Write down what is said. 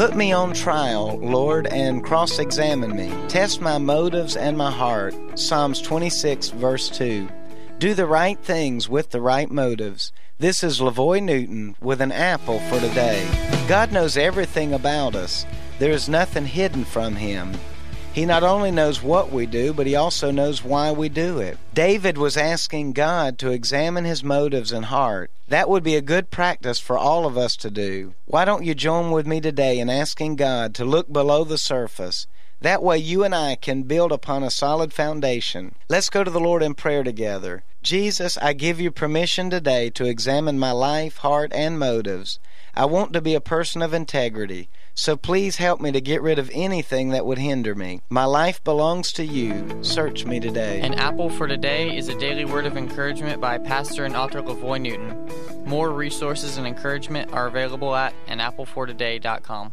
Put me on trial, Lord, and cross examine me. Test my motives and my heart. Psalms 26, verse 2. Do the right things with the right motives. This is LaVoy Newton with an apple for today. God knows everything about us. There is nothing hidden from Him. He not only knows what we do, but he also knows why we do it. David was asking God to examine his motives and heart. That would be a good practice for all of us to do. Why don't you join with me today in asking God to look below the surface? That way you and I can build upon a solid foundation. Let's go to the Lord in prayer together. Jesus, I give you permission today to examine my life, heart, and motives. I want to be a person of integrity. So please help me to get rid of anything that would hinder me. My life belongs to you. Search me today. An Apple for Today is a daily word of encouragement by pastor and author LaVoy Newton. More resources and encouragement are available at anapplefortoday.com.